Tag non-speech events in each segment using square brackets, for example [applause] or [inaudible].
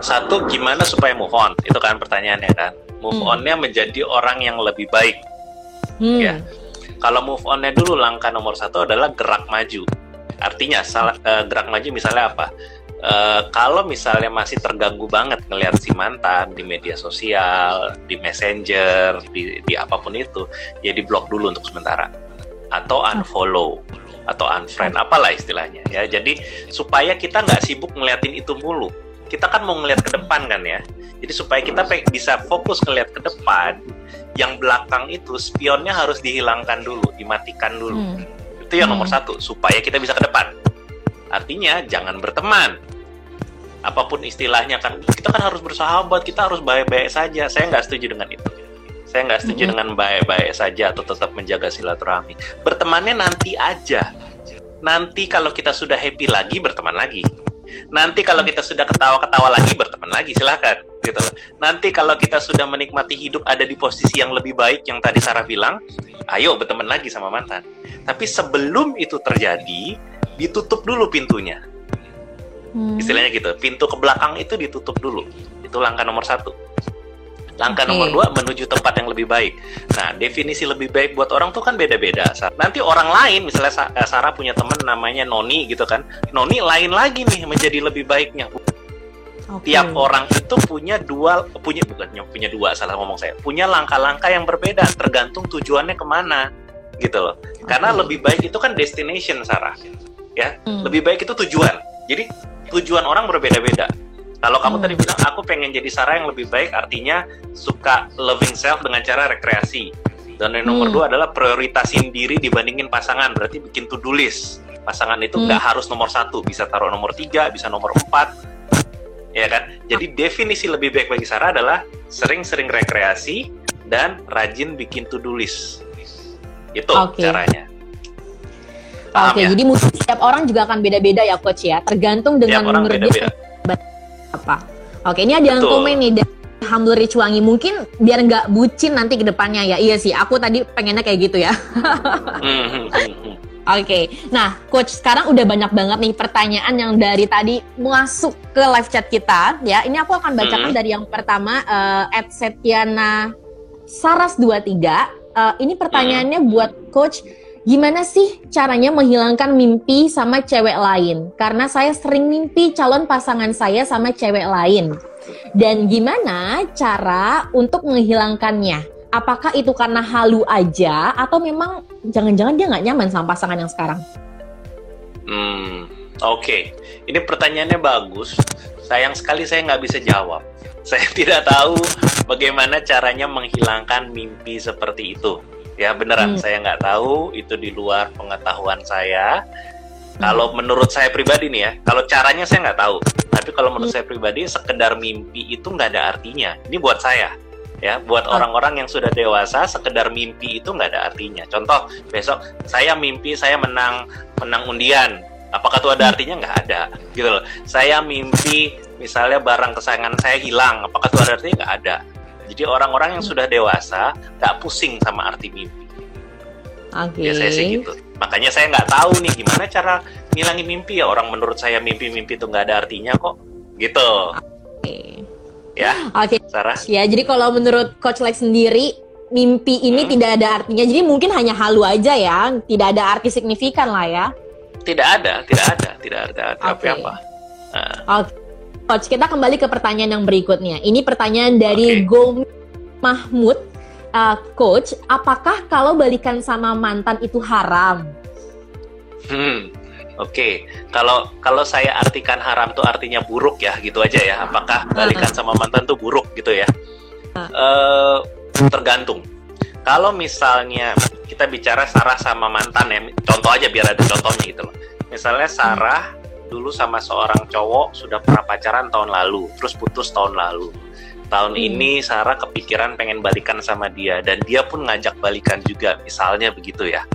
satu gimana supaya move on? Itu kan pertanyaannya kan. Move Hmm. onnya menjadi orang yang lebih baik. Hmm. Ya. kalau move onnya dulu langkah nomor satu adalah gerak maju. Artinya salah eh, gerak maju misalnya apa? Eh, kalau misalnya masih terganggu banget ngelihat si mantan di media sosial di messenger di, di apa pun itu ya di blok dulu untuk sementara. Atau unfollow atau unfriend apalah istilahnya ya. Jadi supaya kita nggak sibuk ngeliatin itu mulu kita kan mau ngeliat ke depan kan ya. Jadi supaya kita bisa fokus ngeliat ke depan yang belakang itu spionnya harus dihilangkan dulu dimatikan dulu. Hmm. itu yang nomor Hmm. satu supaya kita bisa ke depan. Artinya jangan berteman. Apa pun istilahnya kan kita kan harus bersahabat kita harus baik-baik saja. Saya nggak setuju dengan itu. Saya nggak setuju Mhm. dengan baik-baik saja atau tetap menjaga silaturahmi. Bertemannya nanti aja. Nanti kalau kita sudah happy lagi berteman lagi nanti kalau kita sudah ketawa-ketawa lagi berteman lagi silahkan gitu loh. Nanti kalau kita sudah menikmati hidup ada di posisi yang lebih baik yang tadi Sarah bilang ayo berteman lagi sama mantan. Tapi sebelum itu terjadi ditutup dulu pintunya. Hmm. istilahnya gitu pintu ke belakang itu ditutup dulu. Itu langkah nomor satu langkah Oke. nomor dua menuju tempat yang lebih baik nah definisi lebih baik buat orang tuh kan beda-beda nanti orang lain misalnya Sa- eh, Sarah punya temen namanya Noni gitu kan Noni lain lagi nih menjadi lebih baiknya Oke. tiap orang itu punya dua punya bukannya punya dua salah ngomong saya punya langkah-langkah yang berbeda tergantung tujuannya ke mana gitu loh karena Oke. lebih baik itu kan destination Sarah ya Hmm. lebih baik itu tujuan jadi tujuan orang berbeda-beda kalau kamu Hmm. tadi bilang aku pengen jadi Sarah yang lebih baik artinya suka loving self dengan cara rekreasi dan yang nomor Hmm. dua adalah prioritasin diri dibandingin pasangan berarti bikin to-do list pasangan itu Hmm. nggak harus nomor satu bisa taruh nomor tiga bisa nomor empat ya kan jadi definisi lebih baik bagi Sarah adalah sering-sering rekreasi dan rajin bikin to-do list itu Oke. caranya Oke, ya? jadi mungkin setiap orang juga akan beda-beda ya coach ya, tergantung dengan menurut dia beda-beda apa. Oke, ini ada yang Betul. komen nih dari Humble Rich Wangi. Mungkin biar nggak bucin nanti ke depannya ya. Iya sih, aku tadi pengennya kayak gitu ya. Hmm, hmm, hmm, hmm. Oke, nah coach sekarang udah banyak banget nih pertanyaan yang dari tadi masuk ke live chat kita ya. Ini aku akan bacakan Mhm. dari yang pertama eh at Setiana Saras 23. Eh, ini pertanyaannya buat coach, gimana sih caranya menghilangkan mimpi sama cewek lain? Karena saya sering mimpi calon pasangan saya sama cewek lain. Dan gimana cara untuk menghilangkannya? Apakah itu karena halu aja atau memang jangan-jangan dia nggak nyaman sama pasangan yang sekarang? Hmm, oke. Ini pertanyaannya bagus. Sayang sekali saya nggak bisa jawab. [laughs] Saya tidak tahu bagaimana caranya menghilangkan mimpi seperti itu. Ya beneran, Hmm. saya nggak tahu. Itu di luar pengetahuan saya. Kalau menurut saya pribadi nih ya, kalau caranya saya nggak tahu. Tapi kalau menurut saya pribadi, sekedar mimpi itu nggak ada artinya. Ini buat saya. Ya, buat Ah. orang-orang yang sudah dewasa, sekedar mimpi itu nggak ada artinya. Contoh, besok saya mimpi saya menang menang undian. Apakah itu ada artinya? Nggak ada, gitu loh. Saya mimpi misalnya barang kesayangan saya hilang. Apakah itu ada artinya? Nggak ada. Jadi orang-orang yang sudah dewasa nggak pusing sama arti mimpi. Oke. Biasanya sih gitu. Makanya saya nggak tahu nih gimana cara ngilangin mimpi ya. Orang menurut saya mimpi-mimpi itu nggak ada artinya kok. Gitu, Oke. ya, Oke. Sarah. Ya, jadi kalau menurut Coach Lex sendiri, mimpi ini Hmm. tidak ada artinya. Jadi mungkin hanya halu aja ya, tidak ada arti signifikan lah ya. Tidak ada, tidak ada, tidak ada arti Oke. apa-apa. Nah, Coach, kita kembali ke pertanyaan yang berikutnya. Ini pertanyaan dari Oke. Gom Mahmud. Uh, Coach, apakah kalau balikan sama mantan itu haram? Hmm, oke. Kalau kalau saya artikan haram tuh artinya buruk ya, gitu aja ya. Apakah balikan sama mantan tuh buruk gitu ya? Eh, tergantung. Kalau misalnya kita bicara Sarah sama mantan ya, contoh aja biar ada contohnya gitu loh. Misalnya Sarah dulu sama seorang cowok sudah pernah pacaran tahun lalu, terus putus tahun lalu. Tahun Hmm. ini Sarah kepikiran pengen balikan sama dia dan dia pun ngajak balikan juga, misalnya begitu ya.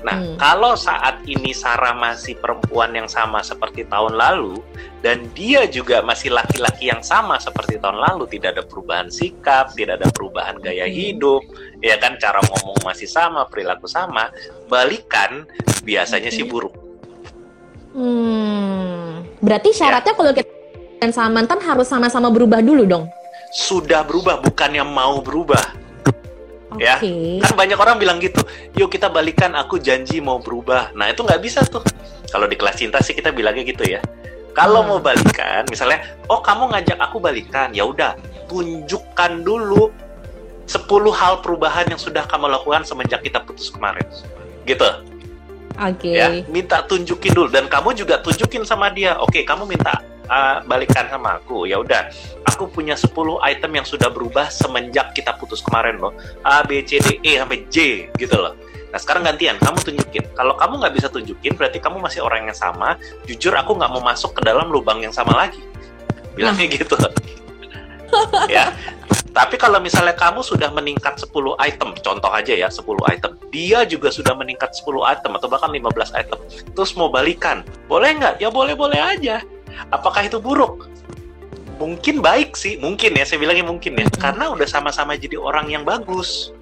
Nah, Hmm. kalau saat ini Sarah masih perempuan yang sama seperti tahun lalu dan dia juga masih laki-laki yang sama seperti tahun lalu, tidak ada perubahan sikap, tidak ada perubahan gaya Oke. hidup, ya kan cara ngomong masih sama, perilaku sama, balikan biasanya Oke. sih buruk. Hmm, berarti syaratnya kalau kita dan sama mantan harus sama-sama berubah dulu dong. Sudah berubah, bukannya mau berubah. Oke. Ya, kan banyak orang bilang gitu. Yuk kita balikan, aku janji mau berubah. Nah itu nggak bisa tuh. Kalau di kelas cinta sih kita bilangnya gitu ya. Kalau Hmm. mau balikan, misalnya, oh kamu ngajak aku balikan, ya udah, tunjukkan dulu 10 hal perubahan yang sudah kamu lakukan semenjak kita putus kemarin. Gitu. Oke. ya minta tunjukin dulu. Dan kamu juga tunjukin sama dia. Oke kamu minta uh, balikan sama aku. Ya udah aku punya 10 item yang sudah berubah semenjak kita putus kemarin loh. A B C D E sampai J gitu loh. Nah sekarang gantian kamu tunjukin. Kalau kamu nggak bisa tunjukin berarti kamu masih orang yang sama. Jujur aku nggak mau masuk ke dalam lubang yang sama lagi. Bilangnya gitu. [laughs] Ya tapi kalau misalnya kamu sudah meningkat 10 item, contoh aja ya 10 item, dia juga sudah meningkat 10 item atau bahkan 15 item, terus mau balikan, boleh nggak? Ya boleh-boleh aja. Apakah itu buruk? Mungkin baik sih, mungkin ya, saya bilangnya mungkin ya, karena udah sama-sama jadi orang yang bagus,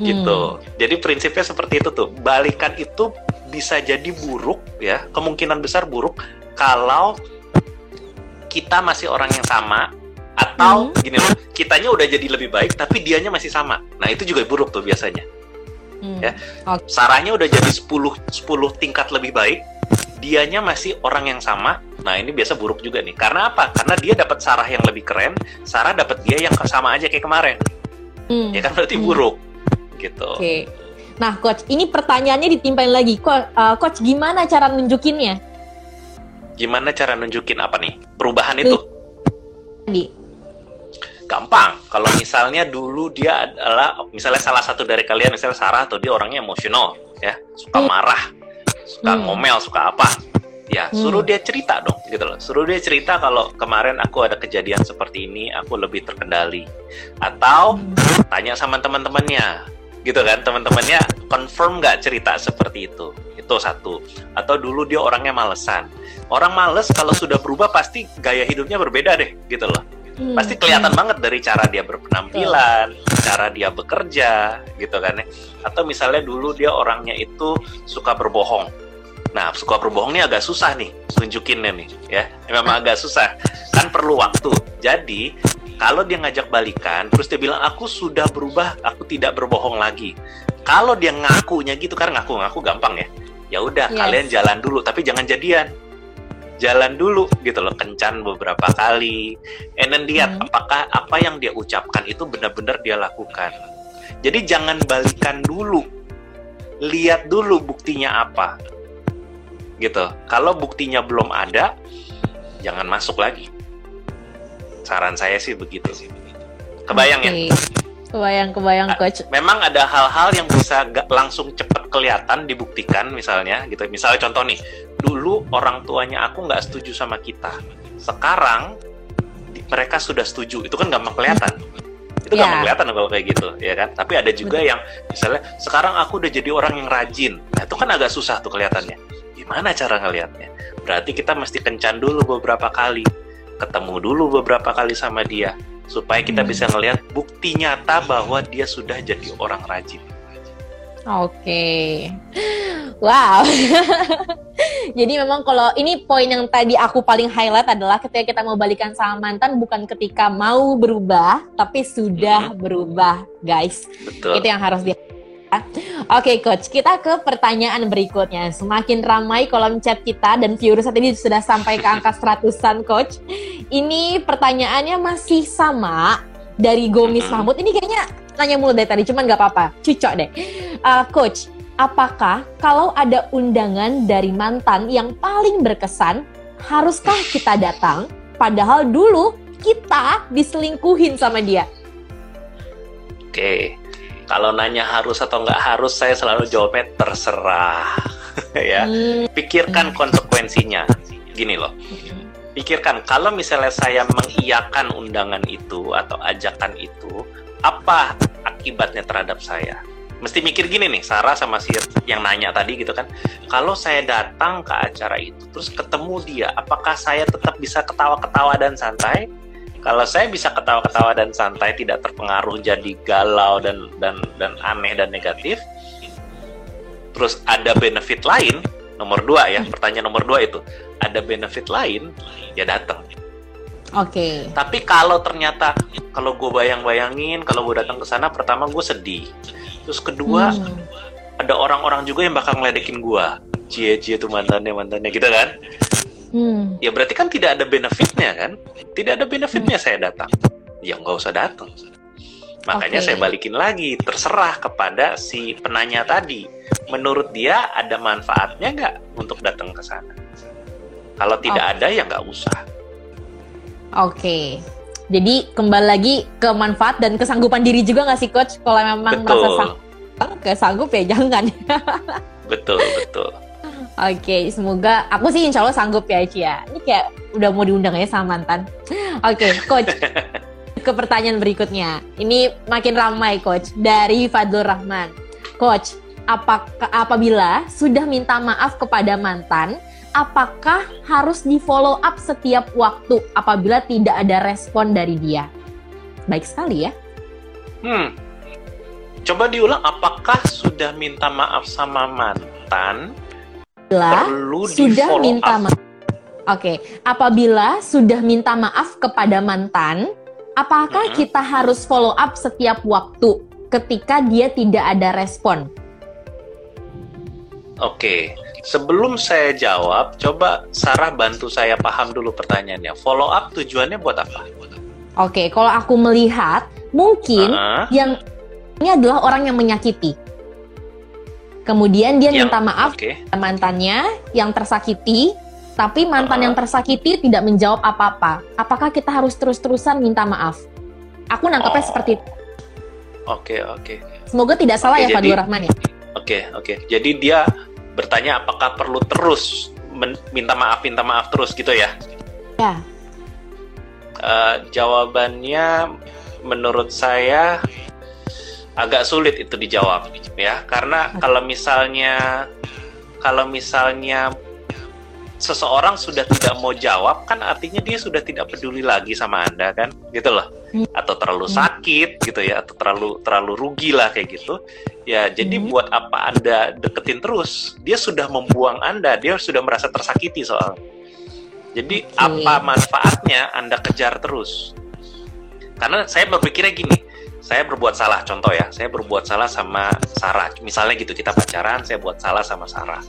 Hmm. gitu. Jadi prinsipnya seperti itu tuh, balikan itu bisa jadi buruk ya, kemungkinan besar buruk kalau kita masih orang yang sama atau gini loh, kitanya udah jadi lebih baik tapi dianya masih sama. Nah, itu juga buruk tuh biasanya. Hmm. Ya. Sarahnya udah jadi 10 10 tingkat lebih baik, dianya masih orang yang sama. Nah, ini biasa buruk juga nih. Karena apa? Karena dia dapat Sarah yang lebih keren, Sarah dapat dia yang sama aja kayak kemarin. Hmm. Ya kan berarti Hmm. buruk. Gitu. Oke. Nah, coach, ini pertanyaannya ditimpain lagi. Ko- uh, coach, gimana cara nunjukinnya? Gimana cara nunjukin apa nih? Perubahan itu. Tadi. Gampang. Kalau misalnya dulu dia adalah misalnya salah satu dari kalian misalnya Sarah atau dia orangnya emosional ya, suka Hmm. marah, suka Hmm. ngomel, suka apa. Ya, Hmm. suruh dia cerita dong gitu loh. Suruh dia cerita kalau kemarin aku ada kejadian seperti ini, aku lebih terkendali. Atau tanya sama teman-temannya. Gitu kan, teman-temannya confirm nggak cerita seperti itu. Itu satu. Atau dulu dia orangnya malesan. Orang males kalau sudah berubah pasti gaya hidupnya berbeda deh, gitu loh Hmm. pasti kelihatan banget dari cara dia berpenampilan, cara dia bekerja, gitu kan ya. Atau misalnya dulu dia orangnya itu suka berbohong. Nah, suka berbohong ini agak susah nih tunjukinnya nih, ya. Memang agak susah. Kan perlu waktu. Jadi, kalau dia ngajak balikan, terus dia bilang aku sudah berubah, aku tidak berbohong lagi. Kalau dia ngakunya gitu, kan ngaku-ngaku gampang ya. Ya udah, Yes. kalian jalan dulu, tapi jangan jadian. Jalan dulu gitu loh, kencan beberapa kali, and then lihat Hmm. apakah apa yang dia ucapkan itu benar-benar dia lakukan. Jadi jangan balikan dulu, lihat dulu buktinya apa, gitu. Kalau buktinya belum ada, jangan masuk lagi. Saran saya sih begitu. Kebayang ya? Kebayang, kebayang, coach. Memang ada hal-hal yang bisa gak langsung cepat kelihatan dibuktikan misalnya gitu. Misalnya contoh nih, dulu orang tuanya aku nggak setuju sama kita. Sekarang di- mereka sudah setuju. Itu kan gampang kelihatan. [laughs] Itu Ya. gampang kelihatan kalau kayak gitu, ya kan? Tapi ada juga yang misalnya sekarang aku udah jadi orang yang rajin. Nah, itu kan agak susah tuh kelihatannya. Gimana cara ngelihatnya? Berarti kita mesti kencan dulu beberapa kali. Ketemu dulu beberapa kali sama dia supaya kita Hmm. bisa ngelihat bukti nyata bahwa dia sudah jadi orang rajin. Oke. Wow. [laughs] Jadi memang kalau ini poin yang tadi aku paling highlight adalah ketika kita mau balikan sama mantan bukan ketika mau berubah, tapi sudah berubah, guys. Betul. Itu yang harus di Oke coach, kita ke pertanyaan berikutnya. Semakin ramai kolom chat kita dan viewers saat ini sudah sampai ke angka seratusan coach. Ini pertanyaannya masih sama dari Gomis. Mahmud. Ini kayaknya nanya mulu dari tadi, cuman nggak apa-apa. Cucok deh. Uh, coach, apakah kalau ada undangan dari mantan yang paling berkesan, haruskah kita datang? Padahal dulu kita diselingkuhin sama dia. Oke. Kalau nanya harus atau nggak harus, saya selalu jawabnya terserah. [laughs] ya. Hmm. Pikirkan konsekuensinya. Gini loh. Pikirkan kalau misalnya saya mengiyakan undangan itu atau ajakan itu, apa akibatnya terhadap saya? Mesti mikir gini nih, Sarah sama si yang nanya tadi gitu kan. Kalau saya datang ke acara itu, terus ketemu dia, apakah saya tetap bisa ketawa-ketawa dan santai? Kalau saya bisa ketawa-ketawa dan santai, tidak terpengaruh jadi galau dan dan dan aneh dan negatif, terus ada benefit lain, nomor dua ya, pertanyaan nomor dua itu, ada benefit lain, ya datang. Oke. Okay. Tapi kalau ternyata kalau gue bayang-bayangin, kalau gue datang ke sana, pertama gue sedih. Terus kedua, hmm. ada orang-orang juga yang bakal ngeledekin gue. Cie cie tuh mantannya mantannya gitu kan. Hmm. Ya berarti kan tidak ada benefitnya kan? Tidak ada benefitnya hmm. saya datang. Ya nggak usah datang. Makanya okay. saya balikin lagi, terserah kepada si penanya tadi. Menurut dia ada manfaatnya nggak untuk datang ke sana? Kalau tidak okay. ada ya nggak usah. Oke. Okay. Jadi kembali lagi ke manfaat dan kesanggupan diri juga nggak sih coach? Kalau memang betul. merasa sang kesanggup ya jangan. [laughs] betul betul. Oke, okay, semoga aku sih insya Allah sanggup ya Cia. Ya. Ini kayak udah mau diundang ya sama mantan. Oke, okay, coach. [laughs] ke pertanyaan berikutnya. Ini makin ramai coach dari Fadlur Rahman. Coach, apakah apabila sudah minta maaf kepada mantan, apakah harus di follow up setiap waktu apabila tidak ada respon dari dia? Baik sekali ya. Hmm. Coba diulang apakah sudah minta maaf sama mantan? Perlu sudah minta maaf. Oke, okay. apabila sudah minta maaf kepada mantan, apakah hmm. kita harus follow up setiap waktu ketika dia tidak ada respon? Oke, sebelum saya jawab, coba Sarah bantu saya paham dulu pertanyaannya. Follow up tujuannya buat apa? Oke, kalau aku melihat mungkin uh -huh. yang ini adalah orang yang menyakiti. Kemudian dia yang, minta maaf okay. mantannya yang tersakiti tapi mantan uh yang tersakiti tidak menjawab apa-apa. Apakah kita harus terus-terusan minta maaf? Aku nangkapnya oh. seperti itu. Oke, okay, oke. Okay. Semoga tidak salah okay, ya Fadlur Rahman ya. Oke, okay, oke. Okay. Jadi dia bertanya apakah perlu terus minta maaf, minta maaf terus gitu ya? Ya. Uh, jawabannya menurut saya agak sulit itu dijawab ya. Karena kalau misalnya kalau misalnya seseorang sudah tidak mau jawab kan artinya dia sudah tidak peduli lagi sama anda kan? Gitu loh. Hmm. atau terlalu sakit gitu ya. Atau terlalu terlalu rugi lah kayak gitu. Ya jadi hmm. buat apa anda deketin terus dia sudah membuang anda. Dia sudah merasa tersakiti soal. Jadi okay. apa manfaatnya anda kejar terus? Karena saya berpikirnya gini saya berbuat salah contoh ya. Saya berbuat salah sama Sarah. Misalnya gitu kita pacaran saya buat salah sama Sarah.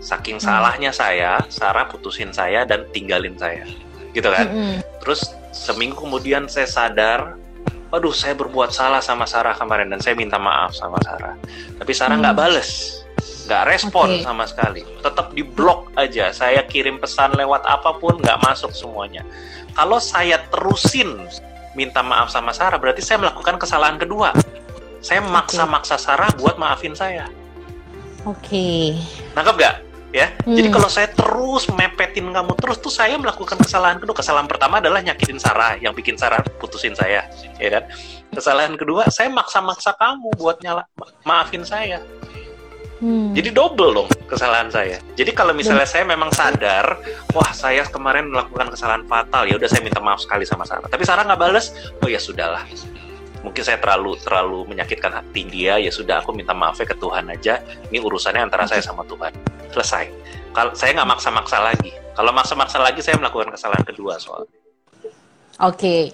Saking hmm. salahnya saya Sarah putusin saya dan tinggalin saya. Gitu kan? Hmm. terus seminggu kemudian saya sadar waduh saya berbuat salah sama Sarah kemarin dan saya minta maaf sama Sarah. Tapi Sarah nggak hmm. bales nggak respon okay. sama sekali. Tetap di blok aja. Saya kirim pesan lewat apa pun nggak masuk semuanya. Kalau saya terusin minta maaf sama Sarah berarti saya melakukan kesalahan kedua saya maksa-maksa Sarah buat maafin saya oke okay. nangkep gak ya. Hmm. Jadi kalau saya terus mepetin kamu terus tuh saya melakukan kesalahan kedua. Kesalahan pertama adalah nyakitin Sarah, yang bikin Sarah putusin saya, ya kan? Kesalahan kedua, saya maksa-maksa kamu buat nyala maafin saya. Hmm. Jadi double dong kesalahan saya. Jadi kalau misalnya saya memang sadar, wah saya kemarin melakukan kesalahan fatal, ya udah saya minta maaf sekali sama Sarah. Tapi Sarah nggak balas, oh ya sudahlah. Mungkin saya terlalu terlalu menyakitkan hati dia ya sudah aku minta maafnya ke Tuhan aja. Ini urusannya antara saya sama Tuhan. Selesai. Kalau saya nggak maksa-maksa lagi. Kalau maksa-maksa lagi saya melakukan kesalahan kedua soal Oke,